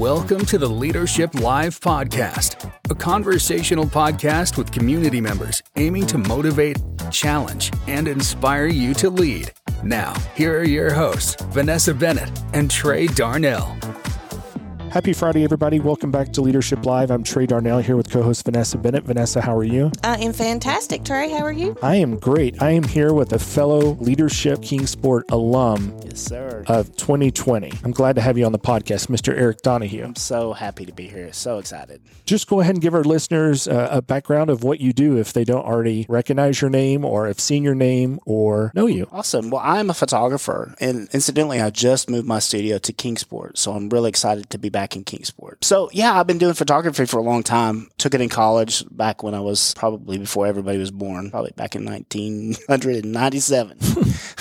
Welcome to the Leadership Live podcast, a conversational podcast with community members aiming to motivate, challenge, and inspire you to lead. Now, here are your hosts, Vanessa Bennett and Trey Darnell. Happy Friday, everybody. Welcome back to Leadership Live. I'm Trey Darnell here with co host Vanessa Bennett. Vanessa, how are you? I am fantastic. Trey, how are you? I am great. I am here with a fellow Leadership Kingsport alum Yes, sir. of 2020. I'm glad to have you on the podcast, Mr. Eric Donahue. I'm so happy to be here. So excited. Just go ahead and give our listeners uh, a background of what you do if they don't already recognize your name or have seen your name or know you. Awesome. Well, I'm a photographer, and incidentally, I just moved my studio to Kingsport, so I'm really excited to be back in Kingsport. So, yeah, I've been doing photography for a long time. Took it in college back when I was probably before everybody was born, probably back in 1997,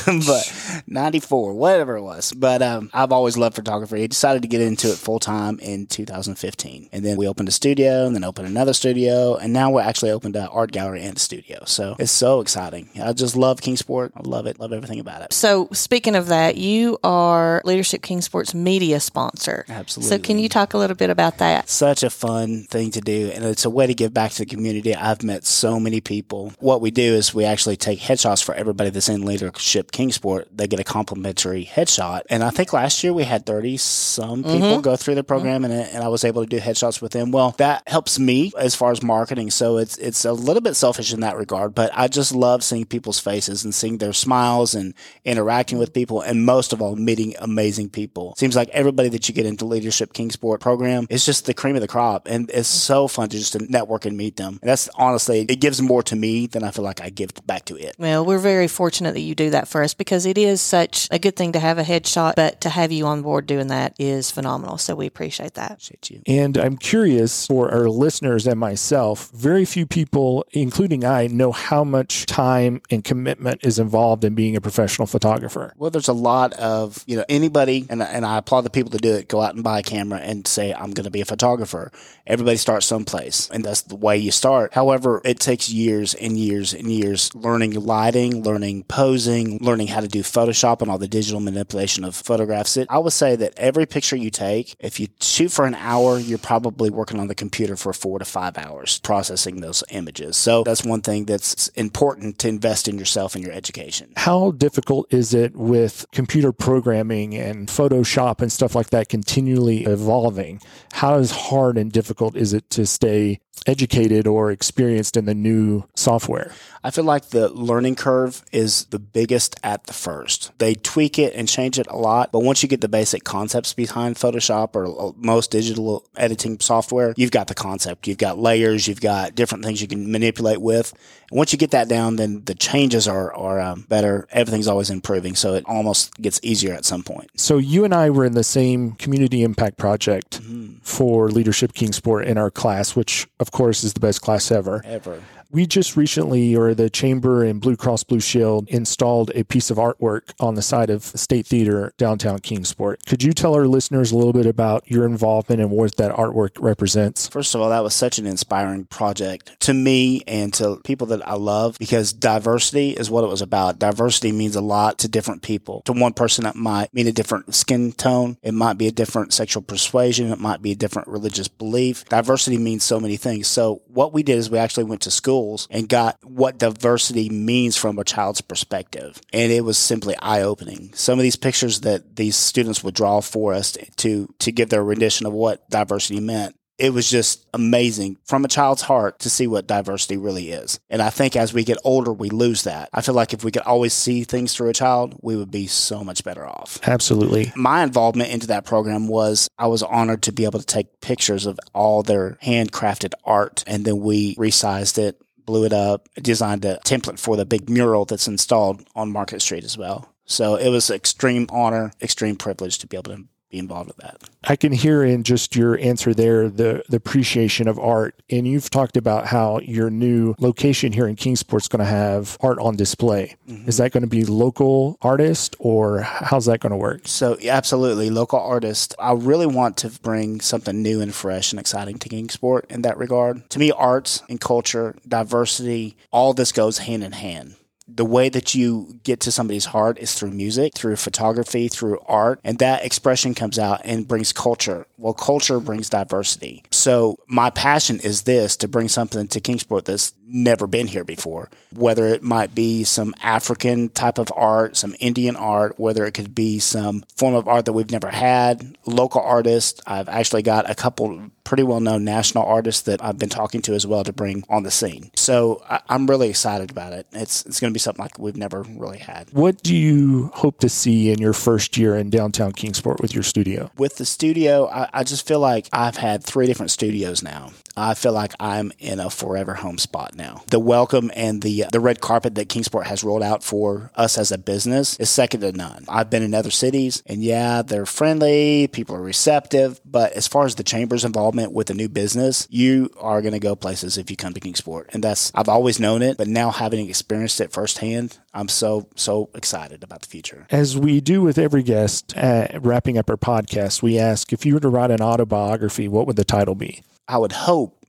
but 94, whatever it was. But um, I've always loved photography. I decided to get into it full time in 2015, and then we opened a studio, and then opened another studio, and now we're actually opened an art gallery and a studio. So it's so exciting. I just love Kingsport. I love it. Love everything about it. So, speaking of that, you are Leadership Kingsport's media sponsor. Absolutely. So, can you talk a little bit about that? such a fun thing to do and it's a way to give back to the community. I've met so many people. What we do is we actually take headshots for everybody that's in leadership kingsport. They get a complimentary headshot and i think last year we had 30 some mm-hmm. people go through the mm-hmm. program and, and i was able to do headshots with them. Well that helps me as far as marketing so it's it's a little bit selfish in that regard but i just love seeing people's faces and seeing their smiles and interacting with people and most of all meeting amazing people. Seems like everybody that you get into leadership kingsport program is just the cream of the crop and it's so fun to just to network and meet them and that's honestly it gives more to me than i feel like i give back to it Well, we're very fortunate that you do that for us because it is such a good thing to have a headshot, but to have you on board doing that is phenomenal. So, we appreciate that. Appreciate you And I'm curious for our listeners and myself, very few people, including I, know how much time and commitment is involved in being a professional photographer. Well, there's a lot of, you know, anybody, and, and I applaud the people that do it, go out and buy a camera and say, I'm going to be a photographer. Everybody starts someplace, and that's the way you start. However, it takes years and years and years learning lighting, learning posing, learning how to do Photoshop and all the digital manipulation of photographs. It, I would say that every picture you take, if you shoot for an hour, you're probably working on the computer for four to five hours processing those images. So that's one thing that's important to invest in yourself and your education. How difficult is it with computer programming and Photoshop and stuff like that continually evolving? How is hard and difficult is it to stay educated or experienced in the new software? I feel like the learning curve is the biggest at the first. They tweak it and change it a lot, but once you get the basic concepts behind Photoshop or most digital editing software, you've got the concept. You've got layers, you've got different things you can manipulate with. And once you get that down, then the changes are, are um, better. Everything's always improving, so it almost gets easier at some point. So you and I were in the same community impact project for Leadership Kingsport in our class, which of course is the best class ever. Ever. We just recently, or the Chamber and Blue Cross Blue Shield, installed a piece of artwork on the side of State Theater downtown Kingsport. Could you tell our listeners a little bit about your involvement and what that artwork represents? First of all, that was such an inspiring project to me and to people that I love because diversity is what it was about. Diversity means a lot to different people. To one person, it might mean a different skin tone. It might be a different sexual persuasion. It might be a different religious belief. Diversity means so many things. So what we did is we actually went to schools and got what diversity means from a child's perspective. And it was simply eye opening. Some of these pictures that these students would draw for us to, to give their rendition of what diversity meant it was just amazing from a child's heart to see what diversity really is. And I think as we get older, we lose that. I feel like if we could always see things through a child, we would be so much better off. Absolutely. My involvement into that program was I was honored to be able to take pictures of all their handcrafted art and then we resized it, blew it up, designed a template for the big mural that's installed on Market Street as well. So it was extreme honor, extreme privilege to be able to be involved with that. I can hear in just your answer there the, the appreciation of art. And you've talked about how your new location here in Kingsport's going to have art on display. Is mm-hmm. that going to be local artist or how's that going to work? So yeah, absolutely, local artist. I really want to bring something new and fresh and exciting to Kingsport in that regard. To me, arts and culture, diversity, all this goes hand in hand. The way that you get to somebody's heart is through music, through photography, through art, and that expression comes out and brings culture. Well, culture brings diversity. So my passion is this to bring something to Kingsport that's never been here before. Whether it might be some African type of art, some Indian art, whether it could be some form of art that we've never had, local artists. I've actually got a couple pretty well known national artists that I've been talking to as well to bring on the scene. So I, am really excited about it. It's it's going to be something like we've never really had. What do you hope to see in your first year in downtown Kingsport with your studio? With the studio, I, I just feel like I've had three different studios now. I feel like I'm in a forever home spot now. The welcome and the the red carpet that Kingsport has rolled out for us as a business is second to none. I've been in other cities, and yeah, they're friendly, people are receptive, but as far as the chamber's involvement with a new business, you are going to go places if you come to Kingsport, and that's I've always known it, but now having experienced it firsthand, I'm so so excited about the future. As we do with every guest, uh, wrapping up our podcast, we ask if you were to write an autobiography, what would the title be? I would hope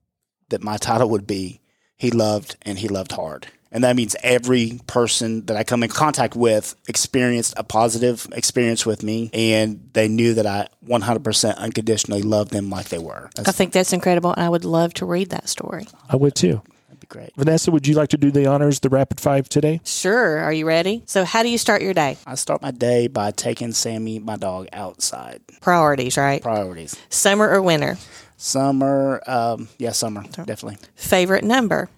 that my title would be He Loved and He Loved Hard. And that means every person that I come in contact with experienced a positive experience with me and they knew that I 100% unconditionally loved them like they were. That's, I think that's incredible. And I would love to read that story. I would too. That'd be great. Vanessa, would you like to do the honors, the rapid five today? Sure. Are you ready? So, how do you start your day? I start my day by taking Sammy, my dog, outside. Priorities, right? Priorities. Summer or winter? Summer, um, yeah, summer, definitely. Favorite number?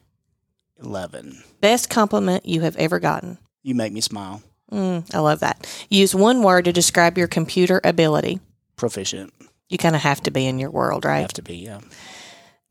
11. Best compliment you have ever gotten? You make me smile. Mm, I love that. Use one word to describe your computer ability. Proficient. You kind of have to be in your world, right? Have to be, yeah.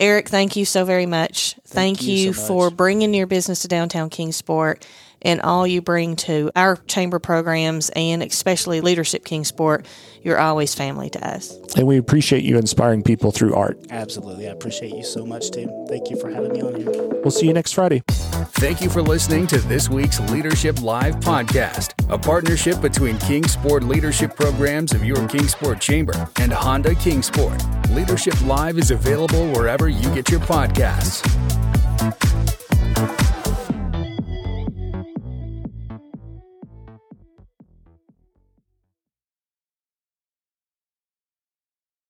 Eric, thank you so very much. Thank, thank you, you so for bringing your business to downtown Kingsport and all you bring to our chamber programs and especially Leadership Kingsport. You're always family to us. And we appreciate you inspiring people through art. Absolutely. I appreciate you so much, Tim. Thank you for having me on here. We'll see you next Friday. Thank you for listening to this week's Leadership Live podcast, a partnership between Kingsport Leadership Programs of your Kingsport Chamber and Honda Kingsport. Leadership Live is available wherever you get your podcasts.